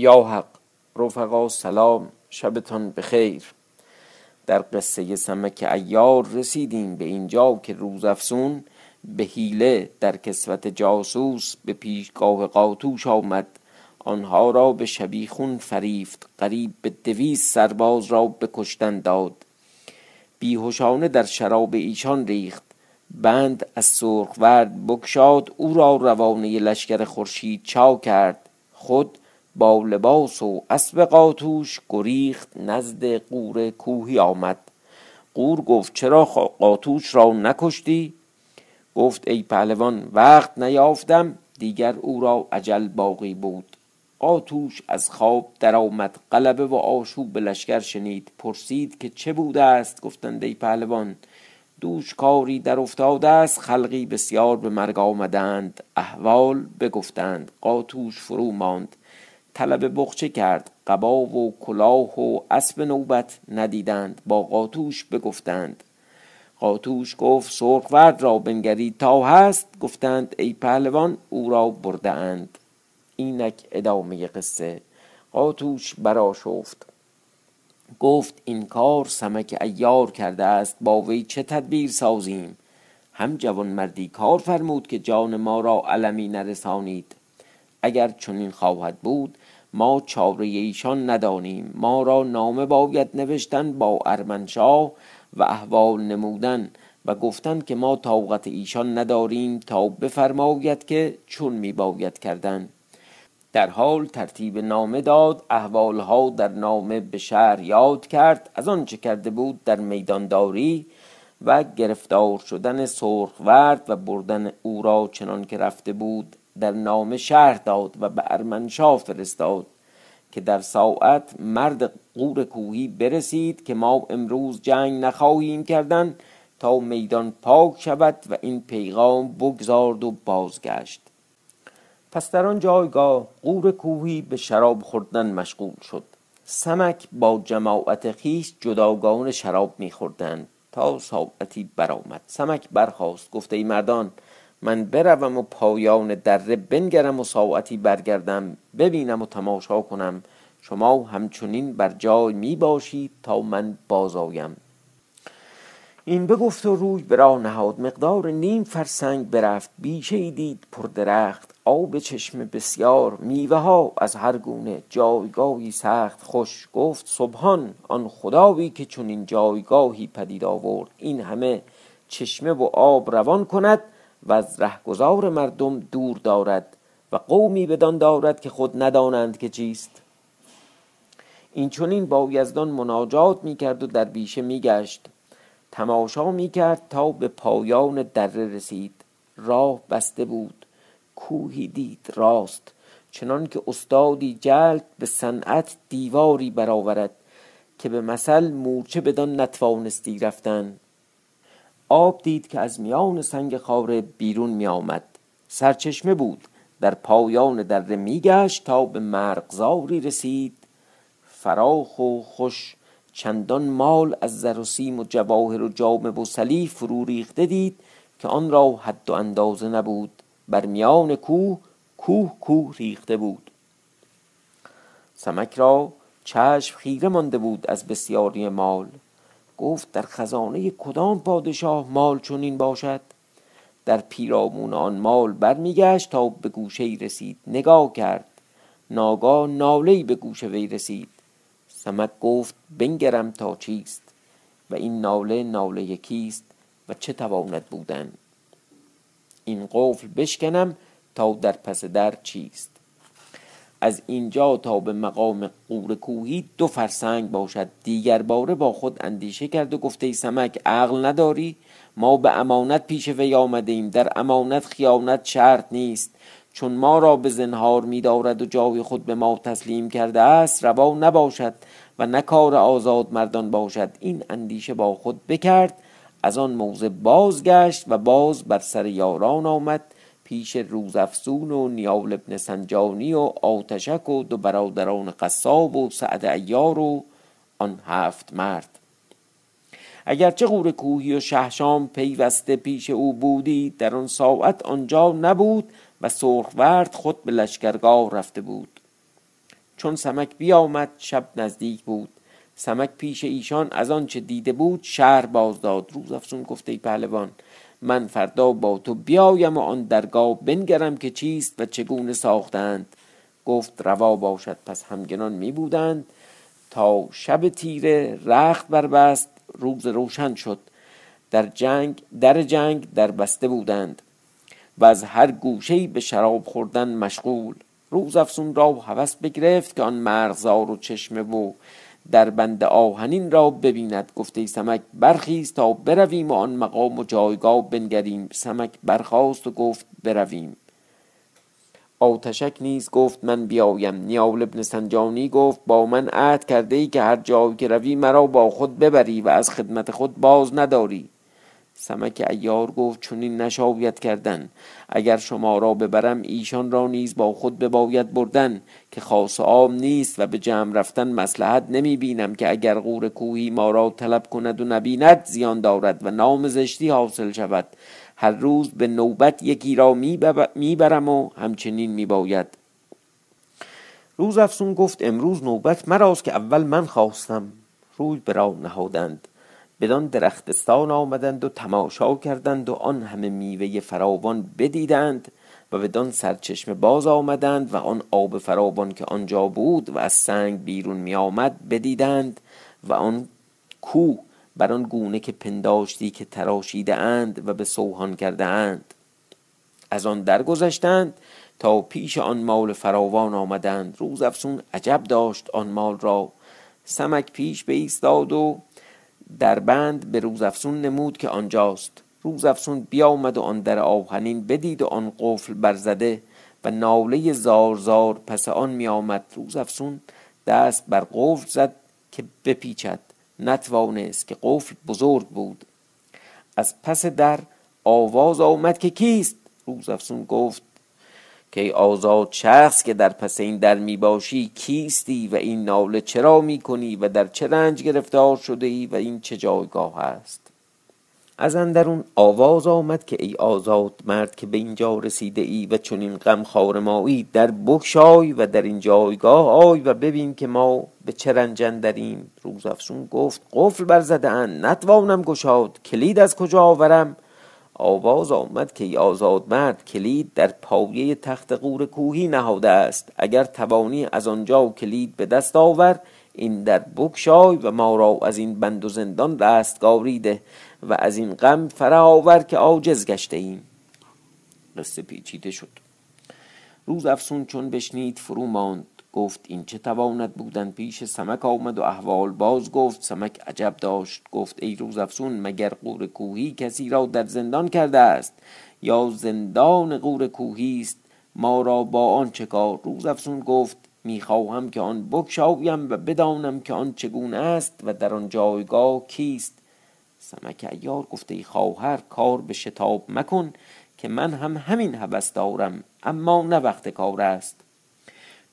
یا حق رفقا سلام شبتان بخیر. در قصه سمک ایار رسیدیم به اینجا که روزافزون به حیله در کسوت جاسوس به پیشگاه قاتوش آمد. آنها را به شبیخون فریفت قریب به دویست سرباز را بکشتن داد. بیهوشانه در شراب ایشان ریخت. بند از سرخورد بکشاد او را روانه لشکر خورشید چا کرد. خود با لباس و اسب قاتوش گریخت نزد قور کوهی آمد. قور گفت چرا قاتوش را نکشتی؟ گفت ای پهلوان وقت نیافتم دیگر او را عجل باقی بود. قاتوش از خواب درآمد غلبه و آشوب لشکر شنید. پرسید که چه بوده است؟ گفتند ای پهلوان دوش کاری در افتاده است خلقی بسیار به مرگ آمدند. احوال بگفتند. قاتوش فرو ماند. طلب بخچه کرد قبا و کلاه و اسب نوبت ندیدند با قاتوش بگفتند. قاتوش گفت سرخورد را بنگرید تا هست گفتند ای پهلوان او را برده اند اینک ادامه قصه. قاتوش برآشفت. گفت این کار سمک ایار کرده است با وی چه تدبیر سازیم؟ هم جوانمردی کار فرمود که جان ما را علمی نرسانید. اگر چنین خواهد بود ما چاره ایشان ندانیم. ما را نامه باید نوشتن با ارمنشاه و احوال نمودن و گفتن که ما طاقت ایشان نداریم تا بفرماید که چون می باید کردن. در حال ترتیب نامه داد احوالها در نامه به شهر یاد کرد. از آنچه کرده بود در میدانداری و گرفتار شدن سرخورد و بردن او را چنان که رفته بود در نام شهر داد و به ارمنشاه فرستاد که در ساعت مرد قور کوهی برسید که ما امروز جنگ نخواهیم کردن تا میدان پاک شود و این پیغام بگذارد و بازگشت. پس در آن جایگاه قور کوهی به شراب خوردن مشغول شد. سمک با جماعت خیش جداگانه شراب میخوردند تا ساعتی برآمد. سمک برخاست گفته ای مردان من بروم و پایان دره بنگرم و ساعتی برگردم ببینم و تماشا کنم. شما همچنین بر جای می باشید تا من بازآیم. این بگفت و روی به راه نهاد. مقدار نیم فرسنگ برفت. بیشه ای دید پر درخت. آب چشمه بسیار. میوه ها از هر گونه. جایگاهی سخت. خوش گفت سبحان آن خداوی که چنین جایگاهی پدید آورد. این همه چشمه و آب روان کند و از رهگذار مردم دور دارد و قومی بدان دارد که خود ندانند که چیست. این چنین با یزدان مناجات می‌کرد و در بیشه میگشت. تماشا می‌کرد تا به پایان دره رسید. راه بسته بود. کوهی دید راست. چنان که استادی جلد به صنعت دیواری برآورد که به مثل مورچه بدان نتوانستی رفتن. آب دید که از میان سنگ خاره بیرون می آمد سرچشمه بود. در پایان دره میگشت تا به مرغزاری رسید. فراخ و خوش چندان مال از زر و سیم و جواهر و جام سلیف فرو ریخته دید که آن را حد و اندازه نبود. بر میان کوه کوه کوه ریخته بود. سمک را چشم خیره مانده بود از بسیاری مال. گفت در خزانه کدام پادشاه مال چنین باشد؟ در پیرامون آن مال برمیگشت تا به گوشه رسید نگاه کرد. ناگاه ناله به گوش وی رسید. سمک گفت بنگرم تا چیست؟ و این ناله ناله کیست و چه تواند بودن؟ این قفل بشکنم تا در پس در چیست؟ از اینجا تا به مقام قور کوهی دو فرسنگ باشد. دیگر باره با خود اندیشه کرد و گفته ای سمک عقل نداری؟ ما به امانت پیش وی آمده ایم در امانت خیانت شرط نیست. چون ما را به زنهار می دارد و جای خود به ما تسلیم کرده است روا نباشد و نه کار آزاد مردان باشد. این اندیشه با خود بکرد. از آن موضع بازگشت و باز بر سر یاران آمد. پیش روزافزون و نیال ابن سنجانی و آتشک و دو برادران قصاب و سعد ایار و آن هفت مرد. اگرچه غور کوهی و شهشام پیوسته پیش او بودی در آن ساعت آنجا نبود و سرخورد خود به لشکرگاه رفته بود. چون سمک بیامد شب نزدیک بود. سمک پیش ایشان از آنچه دیده بود شهر باز داد روز افسون گفته ای پهلوان من فردا با تو بیایم و آن درگاه بنگرم که چیست و چگونه ساختند. گفت روا باشد پس همگنان می بودند. تا شب تیره رخت بربست روز روشن شد. در جنگ در جنگ در بسته بودند و از هر گوشه‌ای به شراب خوردن مشغول. روز افسون را هوس بگرفت که آن مرغزار و چشمه و در بند آهنین را ببیند گفته سمک برخیز تا برویم و آن مقام و جایگاه بنگریم. سمک برخاست و گفت برویم. آتشک نیز گفت من بیایم. نیال ابن سنجانی گفت با من عهد کرده ای که هر جایی که روی مرا با خود ببری و از خدمت خود باز نداری. سمک ایار گفت چنین نشاید کردن. اگر شما را ببرم ایشان را نیز با خود بباید بردن که خاص عام نیست و به جمع رفتن مسلحت نمی بینم که اگر غور کوهی ما را طلب کند و نبیند زیان دارد و نام زشتی حاصل شود. هر روز به نوبت یکی را می‌برم و همچنین میباید. روز افسون گفت امروز نوبت مراست که اول من خواستم. روی به راه نهادند. بدان درختستان آمدند و تماشا کردند و آن همه میوه فراوان بدیدند و بدان سرچشمه باز آمدند و آن آب فراوان که آنجا بود و از سنگ بیرون می آمد بدیدند و آن کوه بر آن گونه که پنداشتی که تراشیده اند و به سوهان کرده اند از آن درگذشتند تا پیش آن مال فراوان آمدند. روز افسون عجب داشت آن مال را. سمک پیش به ایستاد و در بند به روز افسون نمود که آنجاست. روز افسون بیامد و آن در آهنین بدید و آن قفل برزده و ناله زار زار پس آن می آمد روز افسون دست بر قفل زد که بپیچد. نتوانست که قفل بزرگ بود. از پس در آواز آمد که کیست؟ روز افسون گفت که آزاد شخص که در پس این در می باشی کیستی و این ناله چرا می کنی و در چه رنج گرفتار شده ای و این چه جایگاه است؟ از اندرون آواز آمد که ای آزاد مرد که به اینجا رسیده ای و چون این غم خارمایی در بکشای و در این جایگاه آی و ببین که ما به چه رنجن داریم روز افسون گفت قفل برزده اند. نتوانم گشاد. کلید از کجا آورم؟ آواز آمد که آزاد مرد کلید در پایه تخت قور کوهی نهاده است. اگر توانی از آنجا کلید به دست آور این در بکشای و ما را از این بند و زندان رستگاری ده و از این غم فرا آور که عاجز گشته ایم. قصه پیچیده شد. روز افسون چون بشنید فرو ماند. گفت این چه تواند بودن پیش سمک آمد و احوال باز گفت؟ سمک عجب داشت گفت ای روز افسون مگر قور کوهی کسی را در زندان کرده است؟ یا زندان قور کوهی است؟ ما را با آن چه کار؟ روز افسون گفت می‌خواهم که آن بکشایم و بدانم که آن چگونه است و در آن جایگاه کیست. سمک ایار گفته ای خواهر کار به شتاب مکن که من هم همین هوس دارم اما نه وقت کار است.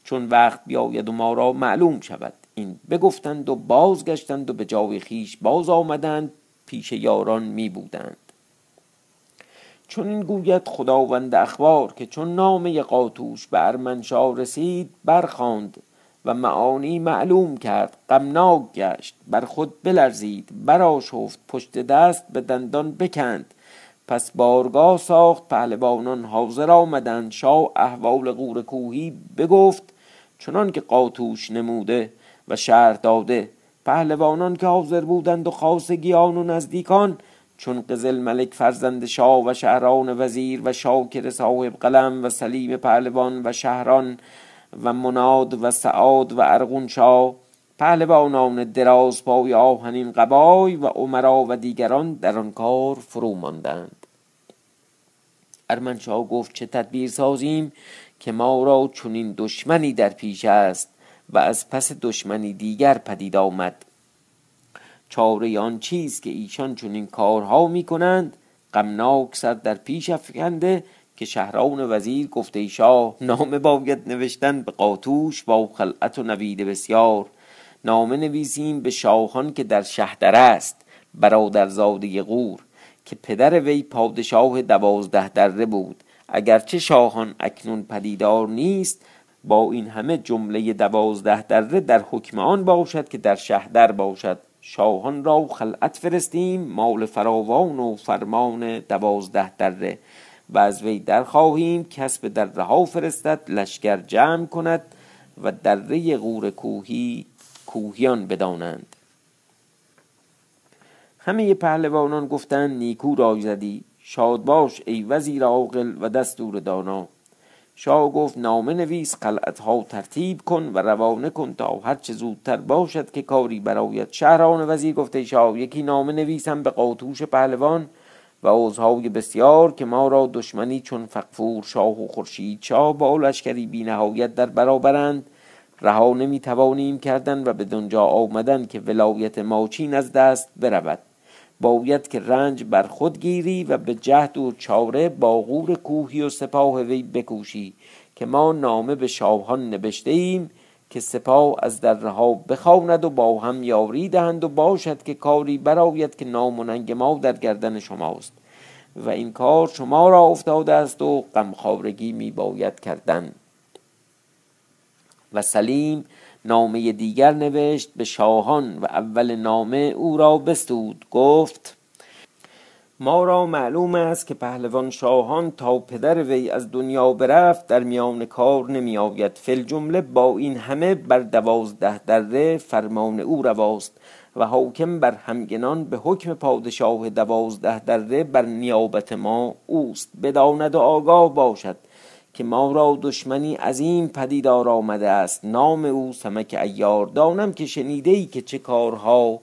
چون وقت بیاید و ما را معلوم شود. این بگفتند و بازگشتند و به جای خیش باز آمدند پیش یاران می بودند چون این گوید خداوند اخبار که چون نامه قاتوش به ارمنشا رسید برخاند و معانی معلوم کرد غمناک گشت بر خود بلرزید برآشفت پشت دست به دندان بکند. پس بارگاه ساخت پهلوانان حاضر آمدند شاه احوال قور کوهی بگفت چنان که قاتوش نموده و شهر داده. پهلوانان که حاضر بودند و خاصگیان و نزدیکان چون قزل ملک فرزند شاه و شهران وزیر و شاکر صاحب قلم و سلیم پهلوان و شهران و مناد و سعاد و ارغون شاه پهلوانان دراز پای آهنین قبای و عمرا و دیگران در آن کار فرو ماندند. ارمنشاه گفت چه تدبیر سازیم که ما را چنین دشمنی در پیش است و از پس دشمنی دیگر پدید آمد. چاره آن چیز که ایشان چنین کارها می کنند غمناک سر در پیش افکنده که شهران وزیر گفته شاه نامه باید نوشتن به قاتوش با خلعت و نوید بسیار. نامه نویسیم به شاهان که در شهدر است برادرزاده غور. که پدر وی پادشاه دوازده دره بود. اگرچه شاهان اکنون پدیدار نیست با این همه جمله دوازده دره در حکم آن باشد که در شهدر باشد. شاهان را خلعت فرستیم مال فراوان و فرمان دوازده دره. و از وی در خواهیم کسب دره ها فرستد لشکر جمع کند و دره غور کوهی کوهیان بدانند. همه پهلوانان گفتند نیکو رای زدی. شاد باش ای وزیر عاقل و دستور دانا. شاه گفت نامه نویس قلعت ها ترتیب کن و روانه کن تا هر چه زودتر باشد که کاری برایت. شهران وزیر گفته شاه یکی نامه نویسم به قاطوش پهلوان و اوزهای بسیار که ما را دشمنی چون فقفور شاه و خورشید شاه با لشکری بی نهایت در برابرند. رها نمی توانیم کردن و به دنجا آمدن که ولایت ماچین از دست برود. باید که رنج بر خود گیری و به جهد و چاره با غور کوهی و سپاه وی بکوشی که ما نامه به شاهان نبشته ایم که سپاه از درها بخواند و با هم یاری دهند و باشد که کاری براید که نام و ننگ ما در گردن شماست. و این کار شما را افتاده است و غمخوارگی می باید کردن. و سلیم نامه دیگر نوشت به شاهان و اول نامه او را بستود گفت ما را معلوم است که پهلوان شاهان تا پدر وی از دنیا برفت در میان کار نمی آید فل جمله با این همه بر دوازده دره فرمان او رواست و حاکم بر همگنان به حکم پادشاه دوازده دره بر نیابت ما اوست. بداند و آگاه باشد. که ما را دشمنی عظیم پدیدار آمده است. نام او سمک ایار. دانم که شنیده ای که چه کارها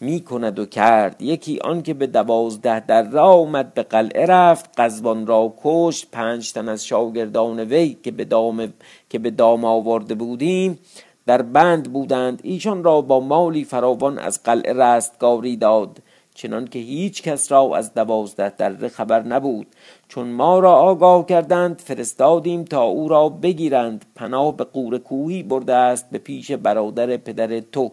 می کند و کرد. یکی آن که به دوازده در آمد به قلعه رفت. قزبان را کشت. پنج تن از شاگردان وی که به دام که به دام آورده بودیم در بند بودند. ایشان را با مالی فراوان از قلعه رستگاری داد. چنان که هیچ کس را از دوازده دره خبر نبود. چون ما را آگاه کردند فرستادیم تا او را بگیرند. پناه به قور کوهی برده است به پیش برادر پدر تو.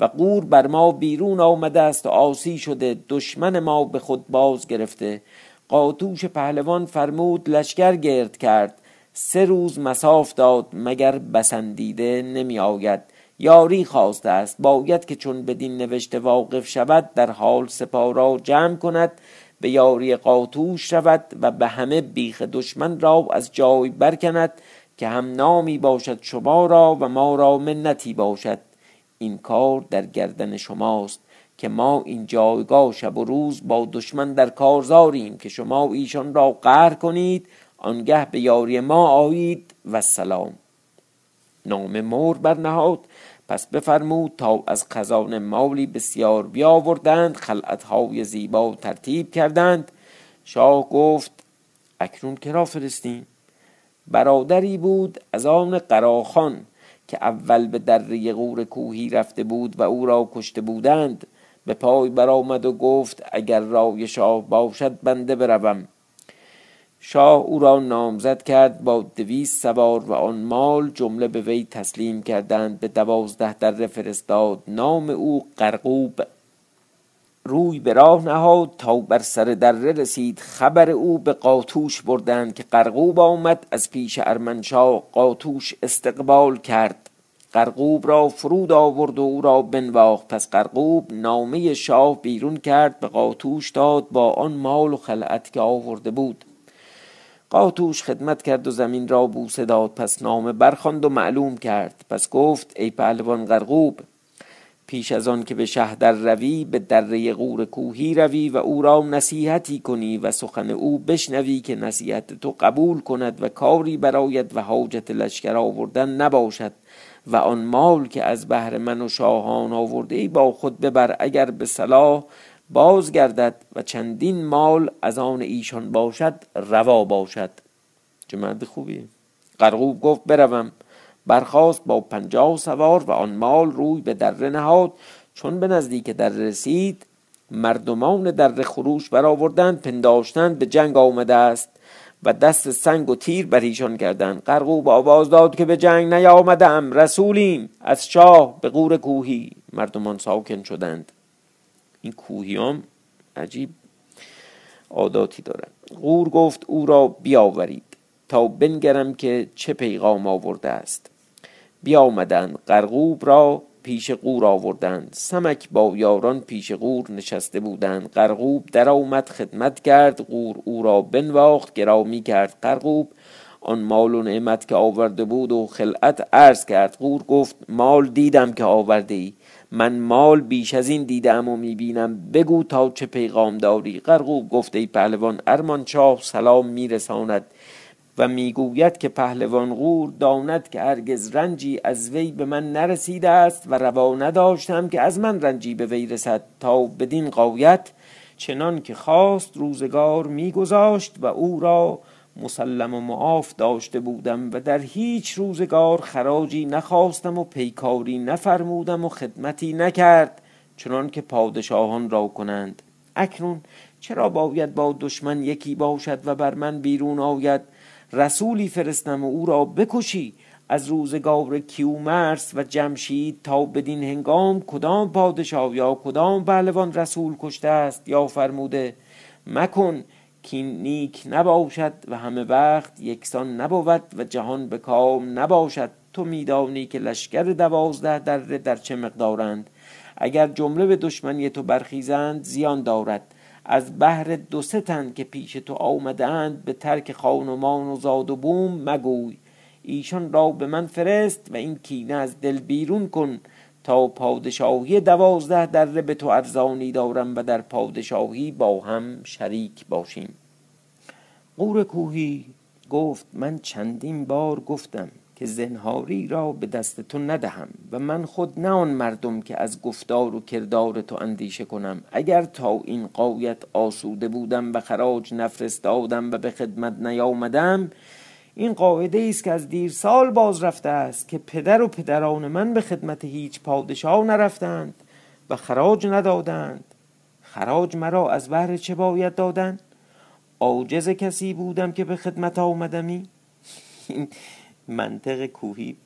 و قور بر ما بیرون آمده است و آسی شده. دشمن ما به خود باز گرفته. قاتوش پهلوان فرمود لشکر گرد کرد. سه روز مساف داد مگر بسندیده نمی آید یاری خواسته است. باید که چون بدین نوشته واقف شود در حال سپاه را جمع کند به یاری قاطوش شود و به همه بیخ دشمن را از جای برکند که هم نامی باشد شما را و ما را منتی باشد. این کار در گردن شماست که ما این جایگاه شب و روز با دشمن در کارزاریم که شما ایشان را قهر کنید. آنگه به یاری ما آیید و سلام. نام مور برنهاد. پس بفرمود تا از خزانه مالی بسیار بیاوردند خلعتهای زیبا ترتیب کردند. شاه گفت اکنون کرا فرستیم؟ برادری بود از آن قراخان که اول به دره غور کوهی رفته بود و او را کشته بودند. به پای برآمد و گفت اگر رای شاه باشد بنده بروم. شاه او را نامزد کرد با دویست سوار و آن مال جمله به وی تسلیم کردند. به دوازده دره فرستاد. نام او قرقوب. روی به راه نهاد. تا بر سر دره رسید. خبر او به قاتوش بردند که قرقوب آمد. از پیش ارمنشاه قاتوش استقبال کرد. قرقوب را فرود آورد و او را بنواخت. پس قرقوب نامه شاه بیرون کرد. به قاتوش داد. با آن مال و خلعت که آورده بود. قاتوش خدمت کرد و زمین را بوسه داد پس نامه برخواند و معلوم کرد. پس گفت ای پهلوان قرقوب پیش از آن که به شهر روی به دره غور کوهی روی و او را نصیحتی کنی و سخن او بشنوی که نصیحت تو قبول کند و کاری براید و حاجت لشکر آوردن نباشد و آن مال که از بهر من و شاهان آورده ای با خود ببر اگر به صلاح بازگردد و چندین مال از آن ایشان باشد روا باشد. چه مرد خوبی. قرقوب گفت بروم. برخاست با پنجاه سوار و آن مال روی به دره نهاد. چون به نزدیک در رسید مردمان در خروش برآوردند پنداشتند به جنگ آمده است و دست سنگ و تیر بر ایشان کردند. قرقوب آواز داد که به جنگ نیامدم رسولیم. از شاه به قور کوهی. مردمان ساکن شدند. این کوهیام عجیب عاداتی دارند قور گفت او را بیاورید تا بنگرم که چه پیغام آورده است. بیامدند قرقوب را پیش قور آوردند. سمک با یاران پیش قور نشسته بودند. قرقوب در آمد خدمت کرد. قور او را بنواخت گرامی کرد. قرقوب آن مال و نعمت که آورده بود و خلعت عرض کرد. قور گفت مال دیدم که آورده ای. من مال بیش از این دیدم و می‌بینم. بگو تا چه پیغام داری قرقوب گفت پهلوان ارمان شاه سلام میرساند و می‌گوید که پهلوان غور داند که هرگز رنجی از وی به من نرسیده است و روا نداشتم که از من رنجی به وی رسد. تا بدین قایت چنان که خواست روزگار میگذاشت و او را مسلم و معاف داشته بودم و در هیچ روزگار خراجی نخواستم و پیکاری نفرمودم و خدمتی نکرد چنان که پادشاهان را کنند. اکنون چرا باید با دشمن یکی باشد و بر من بیرون آید؟ رسولی فرستم و او را بکشی. از روزگار کیومرس و جمشید تا بدین هنگام کدام پادشاه یا کدام پهلوان رسول کشته است؟ یا فرموده مکن که نیک نباشد و همه وقت یکسان نبود و جهان به کام نباشد. تو میدانی که لشکر دوازده در در چه مقدارند؟ اگر جمله به دشمنی تو برخیزند زیان دارد. از بهر دو تن که پیش تو آمدند به ترک خانمان و زاد و بوم مگوی. ایشان را به من فرست و این کینه از دل بیرون کن. پادشاهی دوازده دره به تو ارزانی دارم و در پادشاهی با هم شریک باشیم. قور کوهی گفت من چندین بار گفتم که زنهاری را به دست تو ندهم و من خود نه آن مردم که از گفتار و کردار تو اندیشه کنم. اگر تا این قایت آسوده بودم و خراج نفرستادم و به خدمت نیامدم این قاعده است که از دیر سال باز رفته است که پدر و پدران من به خدمت هیچ پادشاه نرفتند و خراج ندادند. خراج مرا از بهر چه باید دادن؟ عاجز کسی بودم که به خدمت آمدمی؟ منطق کوهی.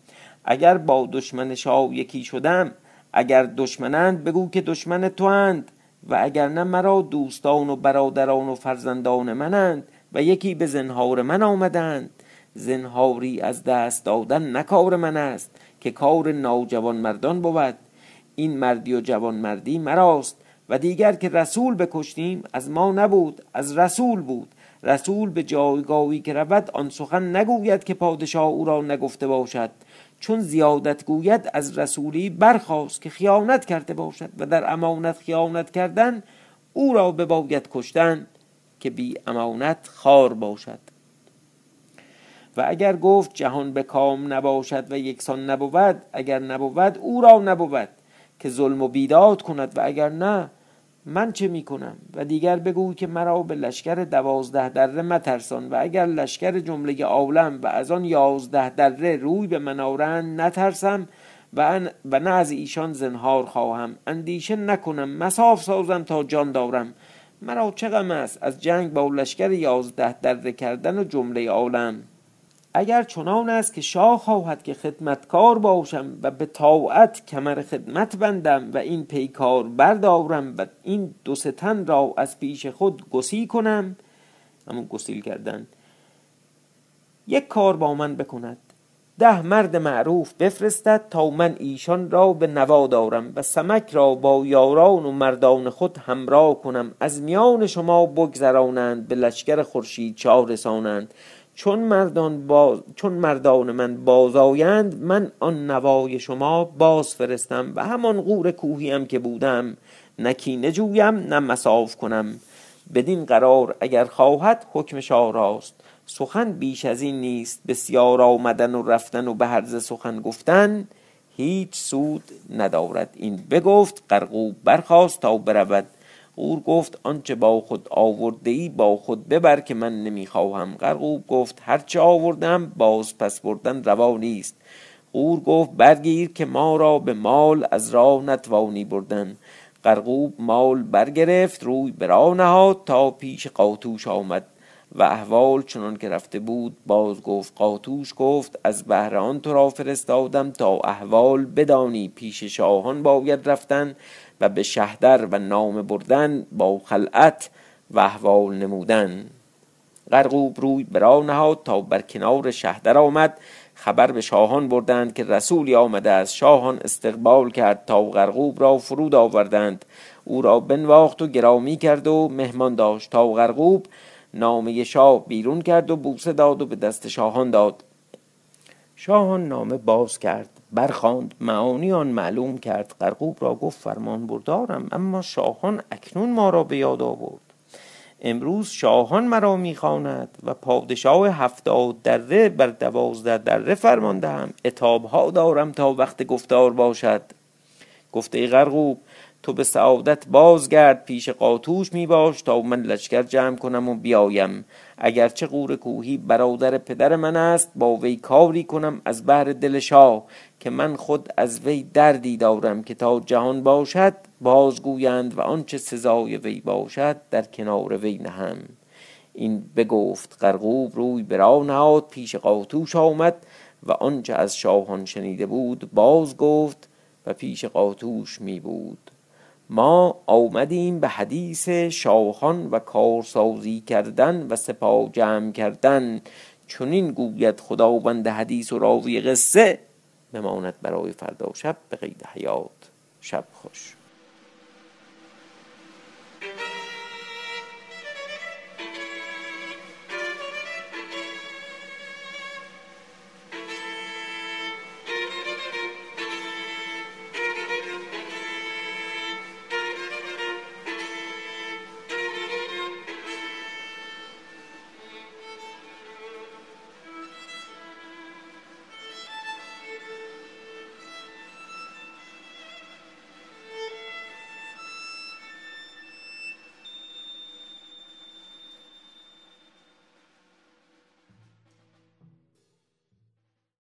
اگر با دشمن شاه یکی شدم اگر دشمنند بگو که دشمن تو اند و اگر نه مرا دوستان و برادران و فرزندان منند و یکی به زنهار من آمدند. زنهاری از دست دادن نکار من است که کار نوجوان مردان بود. این مردی و جوان مردی مراست و دیگر که رسول بکشتیم از ما نبود از رسول بود. رسول به جایگاهی که رود آن سخن نگوید که پادشاه او را نگفته باشد. چون زیادت گوید از رسولی برخواست که خیانت کرده باشد و در امانت خیانت کردن او را به باید کشتن که بی امانت خار باشد. و اگر گفت جهان به کام نباشد و یکسان نبود اگر نبود او را نبود که ظلم و بیداد کند و اگر نه من چه می کنم و دیگر بگو که مرا به لشکر دوازده دره مترسان و اگر لشکر جمله عالم و از آن یازده دره روی به من آرند نترسم و, و نه از ایشان زنهار خواهم. اندیشه نکنم مساف سازم تا جان دارم. مرا چه غم است از جنگ با لشکر یازده دره کردن و جمله عالم. اگر چنان است که شاه خواهد که خدمتکار باشم و به طاعت کمر خدمت بندم و این پیکار بردارم و این دو ستن را از پیش خود گسی کنم همون گسیل کردن یک کار با من بکند. ده مرد معروف بفرستد تا من ایشان را به نوا دارم و سمک را با یاران و مردان خود همراه کنم. از میان شما بگذرانند به لشکر خورشید چاه رسانند. چون مردان, چون مردان من بازایند من آن نوای شما باز فرستم و همان قور کوهیم که بودم. نکی نجویم نه مساف کنم. بدین قرار اگر خواهد حکم شاه راست. سخن بیش از این نیست بسیار آمدن و رفتن و به هرز سخن گفتن. هیچ سود ندارد. این بگفت قرقوب برخواست تا برود. غور گفت آنچه با خود آورده ای با خود ببر که من نمی‌خواهم. قرقوب گفت هرچه آوردم باز پس بردن روا نیست. قور گفت برگیر که ما را به مال از راه نتوانی بردن. قرقوب مال برگرفت روی برا نهاد تا پیش قاطوش آمد. و احوال چنان که رفته بود باز گفت قاطوش گفت از بهران تو را فرستادم تا احوال بدانی پیش شاهان باید رفتن. و به شهدر و نام بردن با خلعت و احوال نمودن. قرقوب روی برا نهاد تا بر کنار شهدر آمد. خبر به شاهان بردند که رسولی آمده از شاهان استقبال کرد تا غرقوب را فرود آوردند. او را بنواخت و گرامی کرد و مهمان داشت تا غرقوب نامه شاه بیرون کرد و بوسه داد و به دست شاهان داد. شاهان نامه باز کرد برخاند معانی آن معلوم کرد غرقوب را گفت فرمان بردارم اما شاهان اکنون ما را به یاد آورد. امروز شاهان مرا می‌خواند و پادشاه هفتاد دره بر دوازده دره فرمان دهم. اتابها دارم تا وقت گفتار باشد. گفته غرقوب تو به سعادت بازگرد پیش قاتوش می باش تا من لشکر جمع کنم و بیایم. اگرچه قور کوهی برادر پدر من است با وی کاری کنم از بهر دل شاه که من خود از وی دردی دارم که تا جهان باشد بازگویند و آنچه سزای وی باشد در کنار وی نهم. این بگفت قرقوب روی برا نهاد پیش قاتوش آمد و آنچه از شاهان شنیده بود باز گفت و پیش قاتوش می بود. ما آمدیم به حدیث شاهان و کارسازی کردن و سپاه جمع کردن. چنین گوید خداوند حدیث و راوی قصه بماند برای فردا شب به قید حیات. شب خوش.